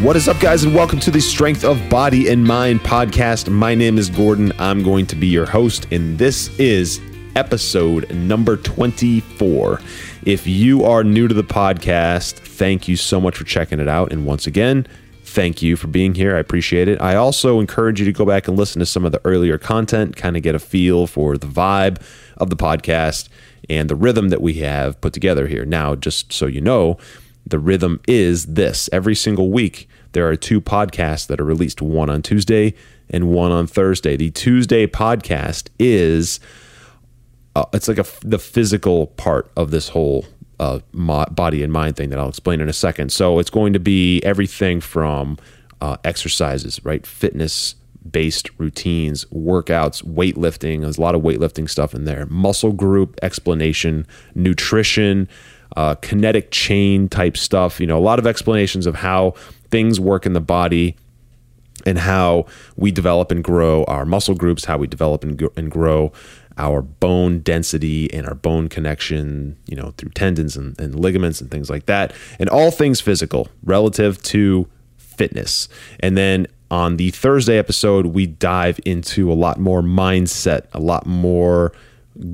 What is up, guys, and welcome to the Strength of Body and Mind podcast. My name is Gordon. I'm going to be your host, and this is episode number 24. If you are new to the podcast, thank you so much for checking it out. And once again, thank you for being here. I appreciate it. I also encourage you to go back and listen to some of the earlier content, kind of get a feel for the vibe of the podcast and the rhythm that we have put together here. Now, just so you know, the rhythm is this every single week there are two podcasts that are released one on Tuesday and one on Thursday. The Tuesday podcast is uh, it's like a the physical part of this whole uh, body and mind thing that I'll explain in a second. So it's going to be everything from uh, exercises, right? Fitness based routines, workouts, weightlifting. There's a lot of weightlifting stuff in there. Muscle group explanation, nutrition, uh, kinetic chain type stuff. You know, a lot of explanations of how things work in the body and how we develop and grow our muscle groups, how we develop and, and grow our bone density and our bone connection, you know, through tendons and, and ligaments and things like that, and all things physical relative to fitness. And then on the Thursday episode, we dive into a lot more mindset, a lot more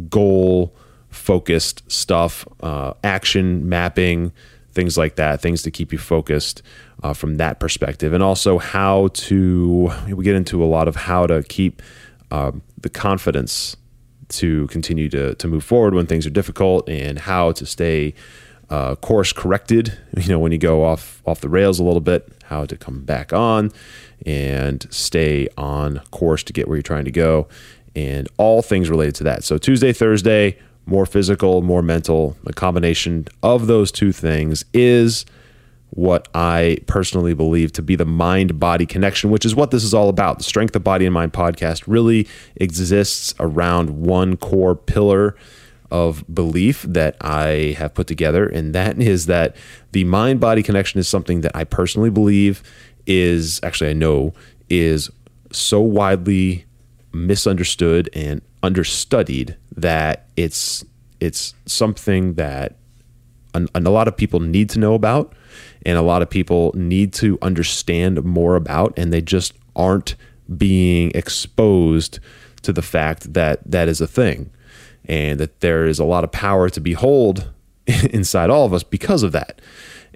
goal focused stuff, uh, action mapping, things like that, things to keep you focused uh, from that perspective, and also how to we get into a lot of how to keep um, the confidence to continue to to move forward when things are difficult, and how to stay uh, course corrected. You know, when you go off off the rails a little bit, how to come back on and stay on course to get where you're trying to go, and all things related to that. So Tuesday, Thursday, more physical, more mental. The combination of those two things is what I personally believe to be the mind body connection, which is what this is all about. The Strength of Body and Mind podcast really exists around one core pillar of belief that I have put together, and that is that the mind body connection is something that I personally believe is actually, I know, is so widely misunderstood and understudied that it's it's something that a, a lot of people need to know about and a lot of people need to understand more about, and they just aren't being exposed to the fact that that is a thing and that there is a lot of power to behold inside all of us because of that.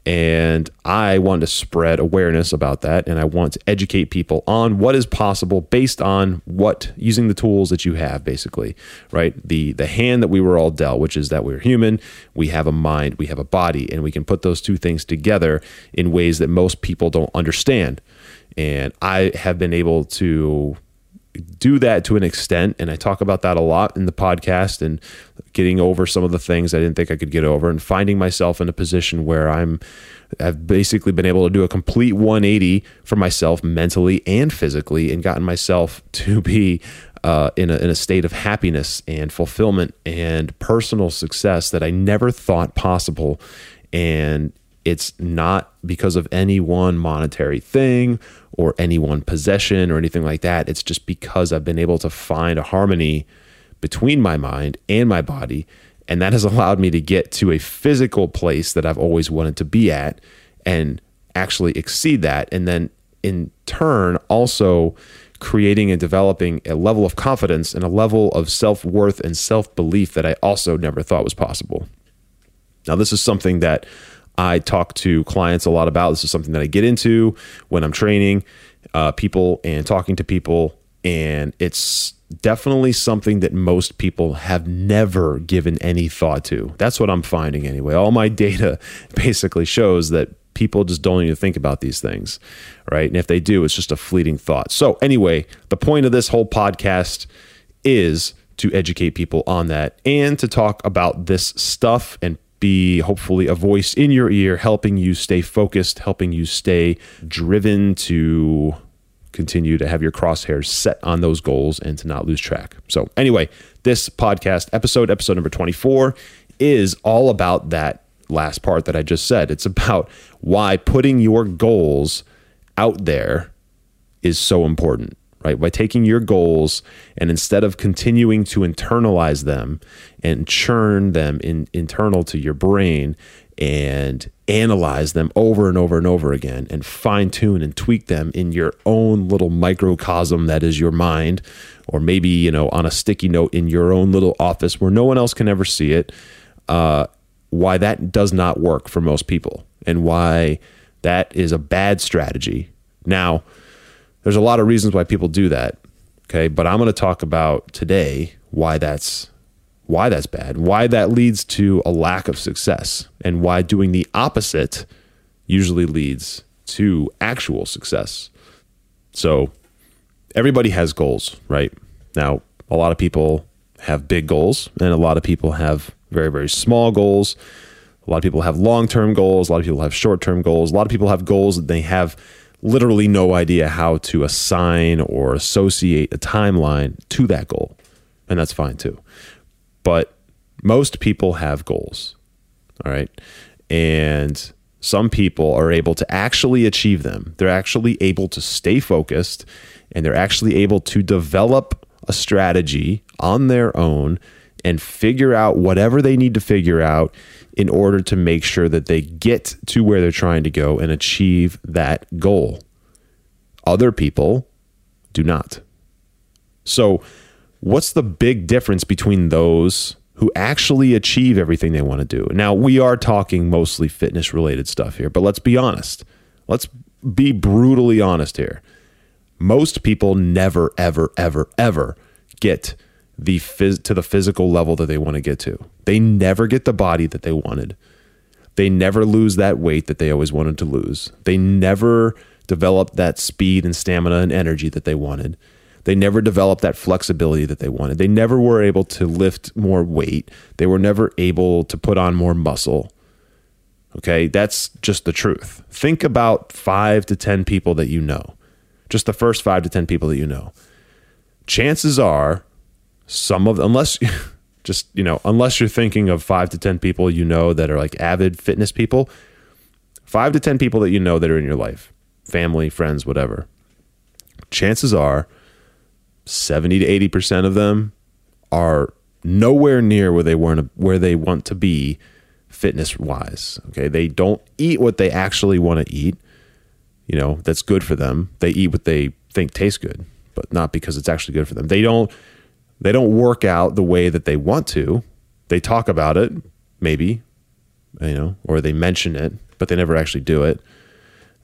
And I want to spread awareness about that. And I want to educate people on what is possible based on what using the tools that you have, basically, right? The the hand that we were all dealt, which is that we're human, we have a mind, we have a body, and we can put those two things together in ways that most people don't understand. And I have been able to do that to an extent and i talk about that a lot in the podcast and getting over some of the things i didn't think i could get over and finding myself in a position where i'm i've basically been able to do a complete 180 for myself mentally and physically and gotten myself to be uh, in, a, in a state of happiness and fulfillment and personal success that i never thought possible. And it's not because of any one monetary thing or any one possession or anything like that. It's just because I've been able to find a harmony between my mind and my body. And that has allowed me to get to a physical place that I've always wanted to be at and actually exceed that. And then in turn, also creating and developing a level of confidence and a level of self worth and self belief that I also never thought was possible. Now, this is something that I talk to clients a lot about. This is something that I get into when I'm training uh, people and talking to people. And it's definitely something that most people have never given any thought to. That's what I'm finding anyway. All my data basically shows that people just don't even think about these things, right? And if they do, it's just a fleeting thought. So, anyway, the point of this whole podcast is to educate people on that and to talk about this stuff and be hopefully a voice in your ear, helping you stay focused, helping you stay driven to continue to have your crosshairs set on those goals and to not lose track. So, anyway, this podcast episode, episode number 24, is all about that last part that I just said. It's about why putting your goals out there is so important, right? By taking your goals and instead of continuing to internalize them and churn them in internal to your brain and analyze them over and over and over again and fine tune and tweak them in your own little microcosm that is your mind or maybe you know on a sticky note in your own little office where no one else can ever see it uh, why that does not work for most people and why that is a bad strategy now there's a lot of reasons why people do that okay but i'm going to talk about today why that's why that's bad, why that leads to a lack of success, and why doing the opposite usually leads to actual success. So, everybody has goals, right? Now, a lot of people have big goals, and a lot of people have very, very small goals. A lot of people have long term goals. A lot of people have short term goals. A lot of people have goals that they have literally no idea how to assign or associate a timeline to that goal. And that's fine too but most people have goals. All right. And some people are able to actually achieve them. They're actually able to stay focused and they're actually able to develop a strategy on their own and figure out whatever they need to figure out in order to make sure that they get to where they're trying to go and achieve that goal. Other people do not. So, what's the big difference between those who actually achieve everything they want to do? Now, we are talking mostly fitness related stuff here, but let's be honest. Let's be brutally honest here. Most people never, ever, ever, ever get the phys- to the physical level that they want to get to. They never get the body that they wanted. They never lose that weight that they always wanted to lose. They never develop that speed and stamina and energy that they wanted. They never developed that flexibility that they wanted. They never were able to lift more weight. They were never able to put on more muscle. Okay, that's just the truth. Think about five to 10 people that you know, just the first five to 10 people that you know. Chances are, some of unless just, you know, unless you're thinking of five to 10 people you know that are like avid fitness people, five to 10 people that you know that are in your life, family, friends, whatever. Chances are, 70 to 80% of them are nowhere near where they want where they want to be fitness wise. Okay? They don't eat what they actually want to eat. You know, that's good for them. They eat what they think tastes good, but not because it's actually good for them. They don't they don't work out the way that they want to. They talk about it, maybe, you know, or they mention it, but they never actually do it.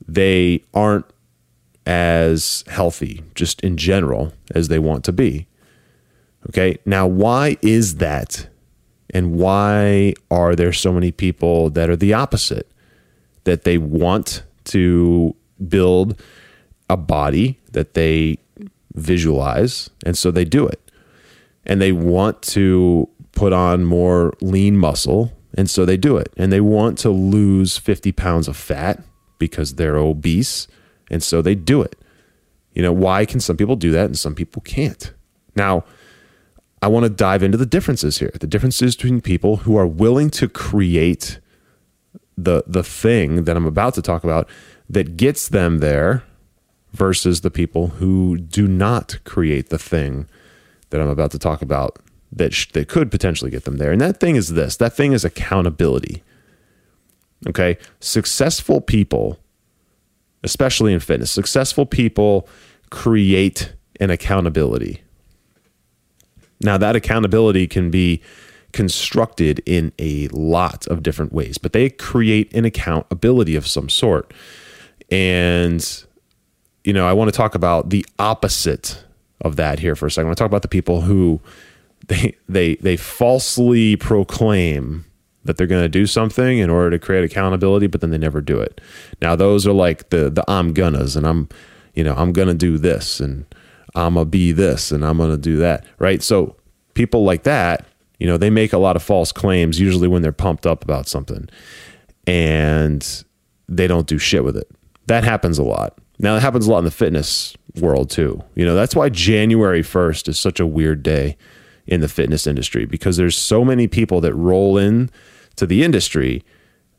They aren't as healthy, just in general, as they want to be. Okay. Now, why is that? And why are there so many people that are the opposite? That they want to build a body that they visualize, and so they do it. And they want to put on more lean muscle, and so they do it. And they want to lose 50 pounds of fat because they're obese and so they do it. You know, why can some people do that and some people can't? Now, I want to dive into the differences here. The differences between people who are willing to create the the thing that I'm about to talk about that gets them there versus the people who do not create the thing that I'm about to talk about that sh- that could potentially get them there. And that thing is this. That thing is accountability. Okay? Successful people especially in fitness. Successful people create an accountability. Now, that accountability can be constructed in a lot of different ways, but they create an accountability of some sort. And, you know, I want to talk about the opposite of that here for a second. I want to talk about the people who they they they falsely proclaim that they're going to do something in order to create accountability, but then they never do it. Now those are like the the I'm gonna's, and I'm, you know, I'm gonna do this, and I'm gonna be this, and I'm gonna do that, right? So people like that, you know, they make a lot of false claims usually when they're pumped up about something and they don't do shit with it. That happens a lot. Now, it happens a lot in the fitness world too. You know, that's why January 1st is such a weird day in the fitness industry because there's so many people that roll in to the industry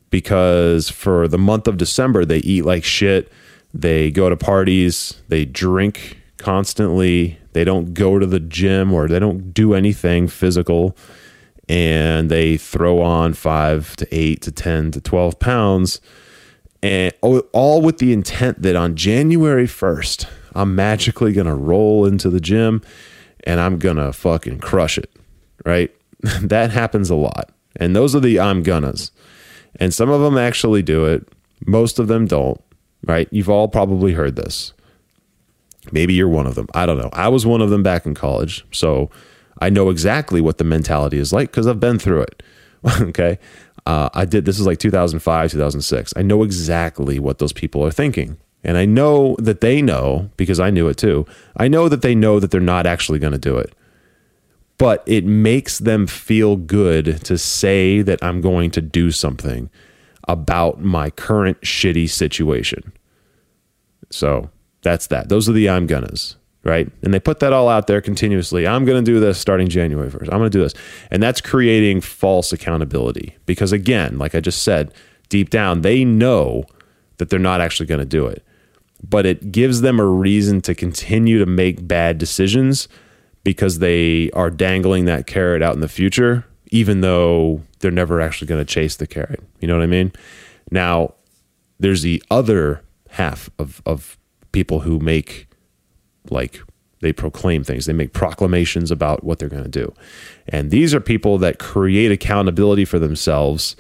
because for the month of December they eat like shit, they go to parties, they drink constantly, they don't go to the gym or they don't do anything physical and they throw on 5 to 8 to 10 to 12 pounds and oh, all with the intent that on January 1st I'm magically going to roll into the gym and I'm going to fucking crush it, right? that happens a lot. And those are the I'm gonnas. And some of them actually do it, most of them don't, right? You've all probably heard this. Maybe you're one of them. I don't know. I was one of them back in college. So I know exactly what the mentality is like because I've been through it. okay. Uh, I did this is like 2005, 2006. I know exactly what those people are thinking. And I know that they know because I knew it too. I know that they know that they're not actually going to do it. But it makes them feel good to say that I'm going to do something about my current shitty situation. So that's that. Those are the I'm gonnas, right? And they put that all out there continuously. I'm going to do this starting January 1st. I'm going to do this. And that's creating false accountability because, again, like I just said, deep down, they know that they're not actually going to do it. But it gives them a reason to continue to make bad decisions because they are dangling that carrot out in the future, even though they're never actually going to chase the carrot. You know what I mean? Now, there's the other half of, of people who make like they proclaim things they make proclamations about what they're going to do and these are people that create accountability for themselves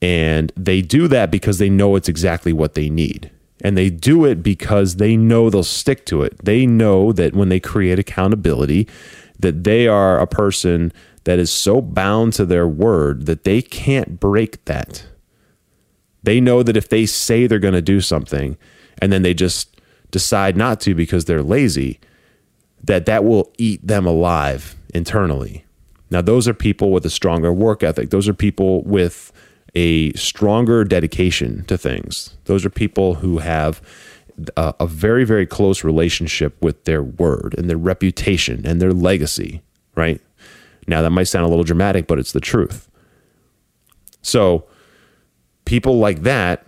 and they do that because they know it's exactly what they need. And they do it because they know they'll stick to it. They know that when they create accountability, that they are a person that is so bound to their word that they can't break that. They know that if they say they're going to do something and then they just decide not to because they're lazy, that that will eat them alive internally. Now, those are people with a stronger work ethic. Those are people with a stronger dedication to things. Those are people who have a, a, very, very close relationship with their word and their reputation and their legacy, right? Now, that might sound a little dramatic, but it's the truth. So, people like that,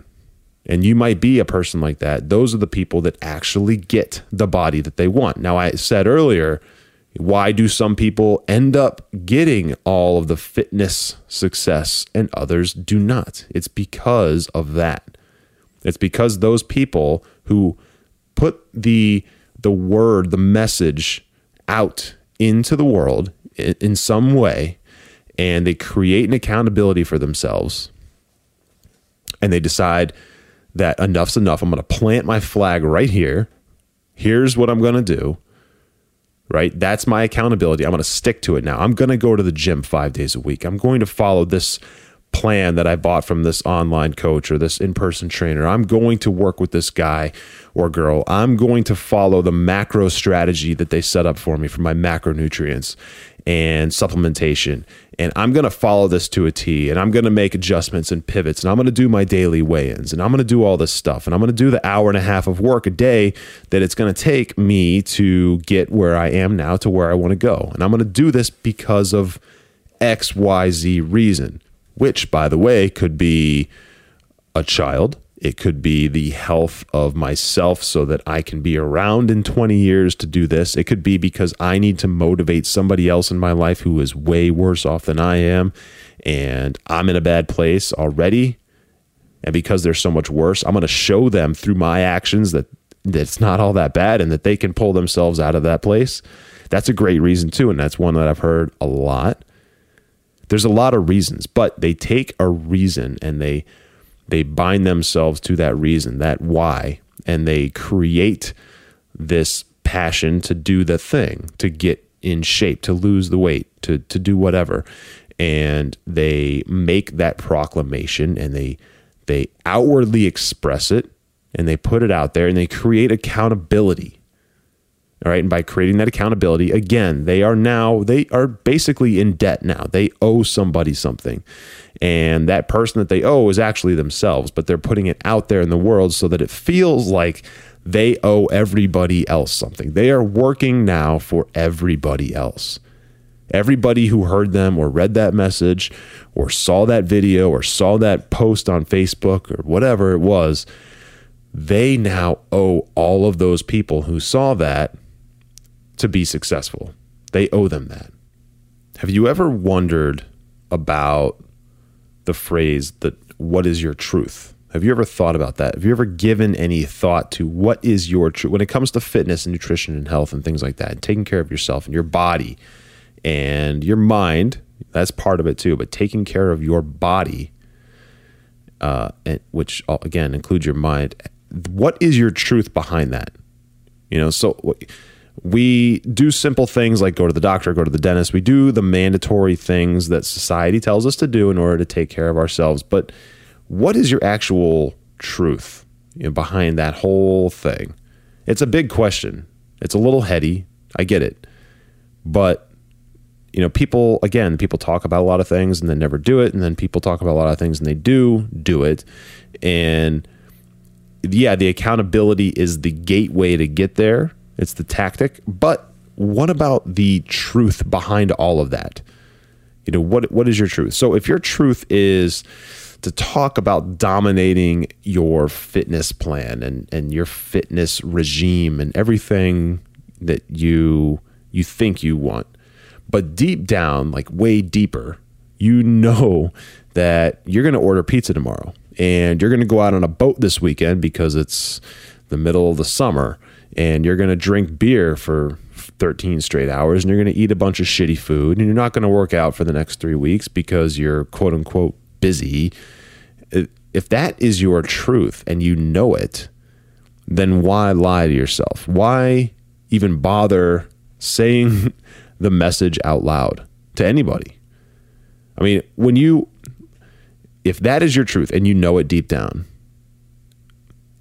and you might be a person like that, those are the people that actually get the body that they want. Now, I said earlier, why do some people end up getting all of the fitness success and others do not? It's because of that. It's because those people who put the the word, the message out into the world in, in some way and they create an accountability for themselves and they decide that enough's enough. I'm going to plant my flag right here. Here's what I'm going to do right? That's my accountability. I'm going to stick to it now. I'm going to go to the gym five days a week. I'm going to follow this plan that I bought from this online coach or this in person trainer. I'm going to work with this guy or girl. I'm going to follow the macro strategy that they set up for me for my macronutrients and supplementation. And I'm going to follow this to a T and I'm going to make adjustments and pivots and I'm going to do my daily weigh ins and I'm going to do all this stuff and I'm going to do the hour and a half of work a day that it's going to take me to get where I am now to where I want to go. And I'm going to do this because of XYZ reason, which, by the way, could be a child it could be the health of myself so that I can be around in 20 years to do this. It could be because I need to motivate somebody else in my life who is way worse off than I am. And I'm in a bad place already. And because they're so much worse, I'm going to show them through my actions that, it's not all that bad and that they can pull themselves out of that place. That's a great reason, too. And that's one that I've heard a lot. There's a lot of reasons, but they take a reason and they they bind themselves to that reason, that why, and they create this passion to do the thing, to get in shape, to lose the weight, to to do whatever. And they make that proclamation and they they outwardly express it and they put it out there and they create accountability. All right. And by creating that accountability, again, they are now, they are basically in debt now. They owe somebody something. And that person that they owe is actually themselves, but they're putting it out there in the world so that it feels like they owe everybody else something. They are working now for everybody else. Everybody who heard them or read that message or saw that video or saw that post on Facebook or whatever it was, they now owe all of those people who saw that to be successful. They owe them that. Have you ever wondered about the phrase that what is your truth? Have you ever thought about that? Have you ever given any thought to what is your truth when it comes to fitness and nutrition and health and things like that, and taking care of yourself and your body and your mind? That's part of it too, but taking care of your body, uh, and, which uh, again includes your mind. What is your truth behind that? You know, so we do simple things like go to the doctor, go to the dentist. We do the mandatory things that society tells us to do in order to take care of ourselves. But what is your actual truth you know, behind that whole thing? It's a big question. It's a little heady. I get it. But you know, people again, people talk about a lot of things and then never do it, and then people talk about a lot of things and they do do it. And yeah, the accountability is the gateway to get there it's the tactic. But what about the truth behind all of that? You know, what what is your truth? So if your truth is to talk about dominating your fitness plan and, and your fitness regime and everything that you you think you want. But deep down, like way deeper, you know that you're going to order pizza tomorrow and you're going to go out on a boat this weekend because it's the middle of the summer and you're going to drink beer for 13 straight hours and you're going to eat a bunch of shitty food and you're not going to work out for the next three weeks because you're quote unquote busy. If that is your truth and you know it, then why lie to yourself? Why even bother saying the message out loud to anybody? I mean, when you, if that is your truth and you know it deep down,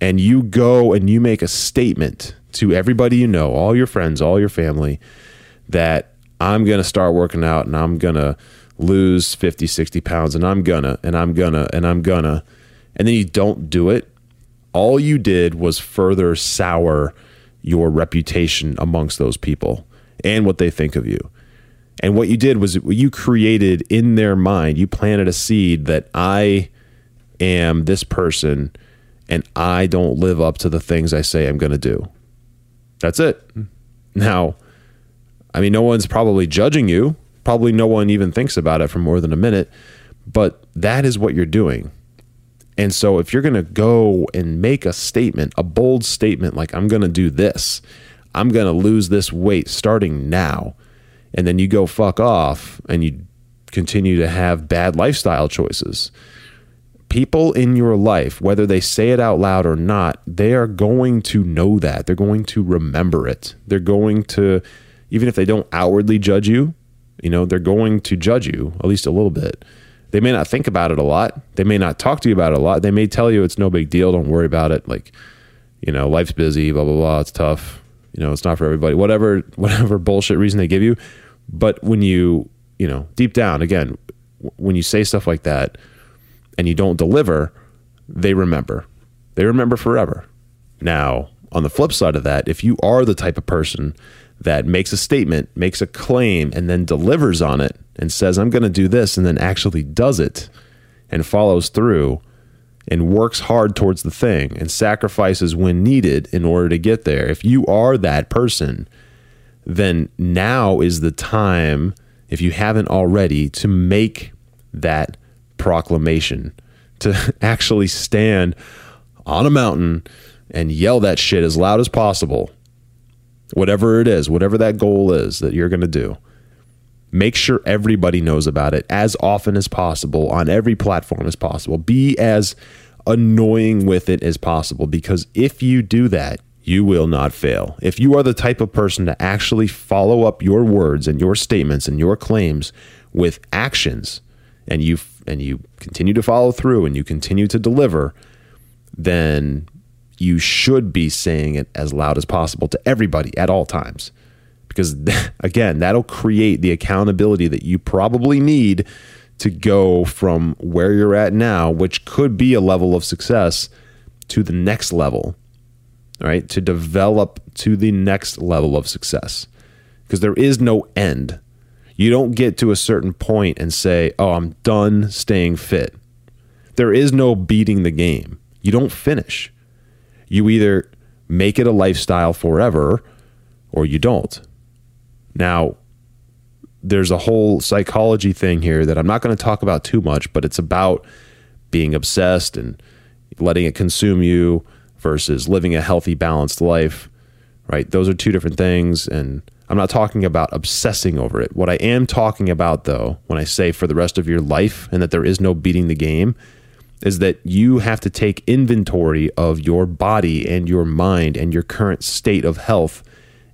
and you go and you make a statement to everybody you know, all your friends, all your family, that I'm going to start working out and I'm going to lose 50, 60 pounds and I'm gonna, and I'm gonna, and I'm gonna, and then you don't do it, all you did was further sour your reputation amongst those people and what they think of you. And what you did was you created in their mind, you planted a seed that I am this person and I don't live up to the things I say I'm going to do. That's it. Hmm. Now, I mean, no one's probably judging you. Probably no one even thinks about it for more than a minute, but that is what you're doing. And so if you're going to go and make a statement, a bold statement like, I'm going to do this, I'm going to lose this weight starting now, and then you go fuck off and you continue to have bad lifestyle choices people in your life, whether they say it out loud or not, they are going to know that. They're going to remember it. They're going to, even if they don't outwardly judge you, you know, they're going to judge you at least a little bit. They may not think about it a lot. They may not talk to you about it a lot. They may tell you it's no big deal. Don't worry about it. Like, you know, life's busy, blah, blah, blah. It's tough. You know, it's not for everybody. Whatever, whatever bullshit reason they give you. But when you, you know, deep down, again, when you say stuff like that, and you don't deliver, they remember. They remember forever. Now, on the flip side of that, if you are the type of person that makes a statement, makes a claim, and then delivers on it and says, I'm going to do this, and then actually does it and follows through and works hard towards the thing and sacrifices when needed in order to get there, if you are that person, then now is the time, if you haven't already, to make that proclamation to actually stand on a mountain and yell that shit as loud as possible. Whatever it is, whatever that goal is that you're going to do, make sure everybody knows about it as often as possible on every platform as possible. Be as annoying with it as possible because if you do that, you will not fail. If you are the type of person to actually follow up your words and your statements and your claims with actions, and you and you continue to follow through and you continue to deliver, then you should be saying it as loud as possible to everybody at all times. Because again, that'll create the accountability that you probably need to go from where you're at now, which could be a level of success, to the next level, right? To develop to the next level of success. Because there is no end. You don't get to a certain point and say, oh, I'm done staying fit. There is no beating the game. You don't finish. You either make it a lifestyle forever or you don't. Now, there's a whole psychology thing here that I'm not going to talk about too much, but it's about being obsessed and letting it consume you versus living a healthy, balanced life, right? Those are two different things. And I'm not talking about obsessing over it. What I am talking about, though, when I say for the rest of your life and that there is no beating the game, is that you have to take inventory of your body and your mind and your current state of health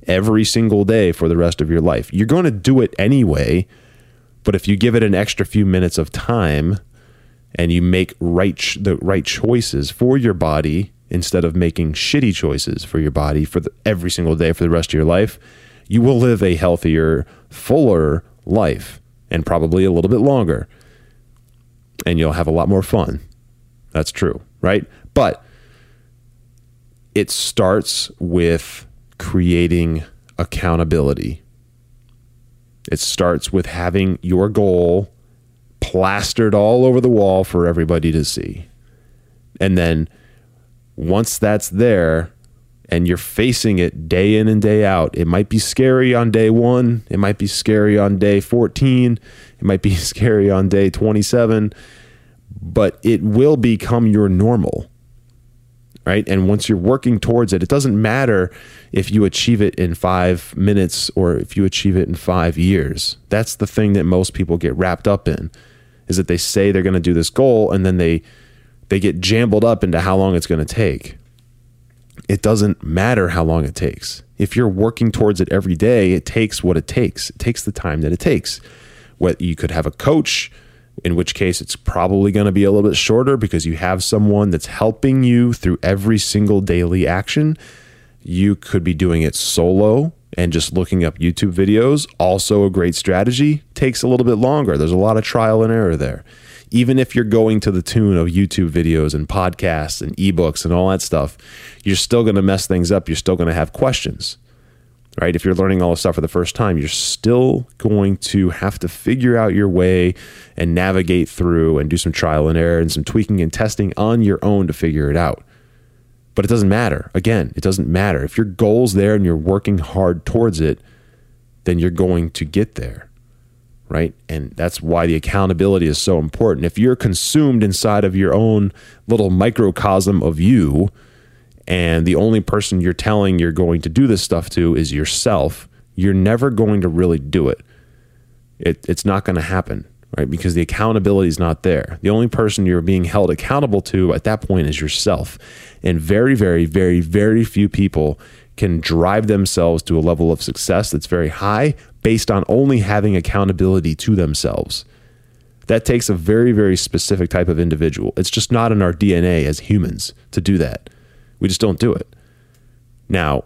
every single day for the rest of your life. You're going to do it anyway, but if you give it an extra few minutes of time and you make right ch- the right choices for your body instead of making shitty choices for your body for the, every single day for the rest of your life, you will live a healthier, fuller life and probably a little bit longer. And you'll have a lot more fun. That's true, right? But it starts with creating accountability. It starts with having your goal plastered all over the wall for everybody to see. And then once that's there and you're facing it day in and day out, it might be scary on day one. It might be scary on day 14. It might be scary on day 27 but it will become your normal. Right. And once you're working towards it, it doesn't matter if you achieve it in five minutes or if you achieve it in five years. That's the thing that most people get wrapped up in is that they say they're going to do this goal and then they they get jambled up into how long it's going to take. It doesn't matter how long it takes. If you're working towards it every day, it takes what it takes. It takes the time that it takes. What you could have a coach in which case it's probably going to be a little bit shorter because you have someone that's helping you through every single daily action. You could be doing it solo and just looking up YouTube videos. Also, a great strategy. Takes a little bit longer. There's a lot of trial and error there. Even if you're going to the tune of YouTube videos and podcasts and ebooks and all that stuff, you're still going to mess things up. You're still going to have questions right? If you're learning all this stuff for the first time, you're still going to have to figure out your way and navigate through and do some trial and error and some tweaking and testing on your own to figure it out. But it doesn't matter. Again, it doesn't matter. If your goal's there and you're working hard towards it, then you're going to get there. Right. And that's why the accountability is so important. If you're consumed inside of your own little microcosm of you, and the only person you're telling you're going to do this stuff to is yourself, you're never going to really do it. it it's not going to happen, right? Because the accountability is not there. The only person you're being held accountable to at that point is yourself. And very, very, very, very few people can drive themselves to a level of success that's very high based on only having accountability to themselves. That takes a very, very specific type of individual. It's just not in our DNA as humans to do that. We just don't do it. Now,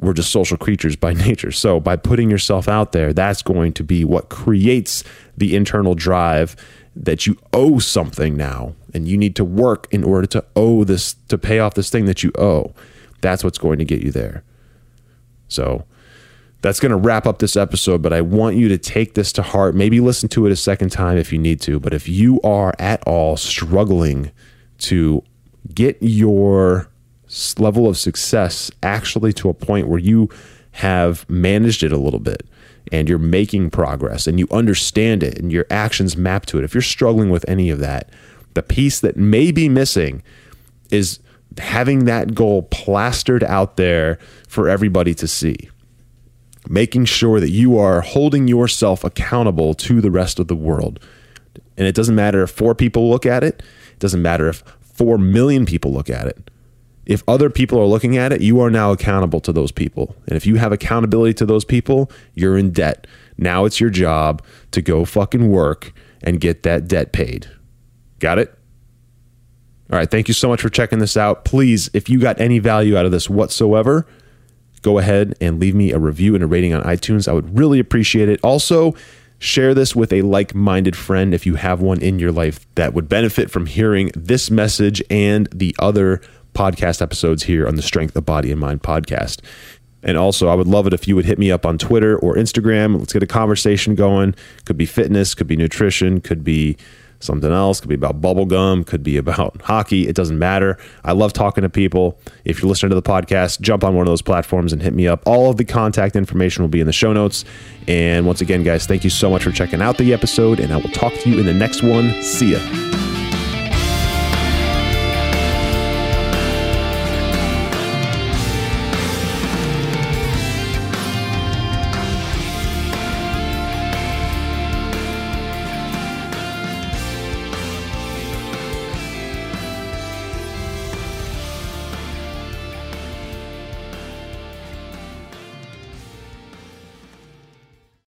we're just social creatures by nature. So, by putting yourself out there, that's going to be what creates the internal drive that you owe something now and you need to work in order to owe this, to pay off this thing that you owe. That's what's going to get you there. So, that's going to wrap up this episode, but I want you to take this to heart. Maybe listen to it a second time if you need to. But if you are at all struggling to get your level of success actually to a point where you have managed it a little bit and you're making progress and you understand it and your actions map to it. If you're struggling with any of that, the piece that may be missing is having that goal plastered out there for everybody to see. Making sure that you are holding yourself accountable to the rest of the world. And it doesn't matter if four people look at it, it doesn't matter if 4 million people look at it if other people are looking at it, you are now accountable to those people. And if you have accountability to those people, you're in debt. Now it's your job to go fucking work and get that debt paid. Got it? All right. Thank you so much for checking this out. Please, if you got any value out of this whatsoever, go ahead and leave me a review and a rating on iTunes. I would really appreciate it. Also, share this with a like minded friend if you have one in your life that would benefit from hearing this message and the other podcast episodes here on the Strength of Body and Mind podcast. And also, I would love it if you would hit me up on Twitter or Instagram. Let's get a conversation going. Could be fitness, could be nutrition, could be something else, could be about bubble gum, could be about hockey. It doesn't matter. I love talking to people. If you're listening to the podcast, jump on one of those platforms and hit me up. All of the contact information will be in the show notes. And once again, guys, thank you so much for checking out the episode, and I will talk to you in the next one. See ya.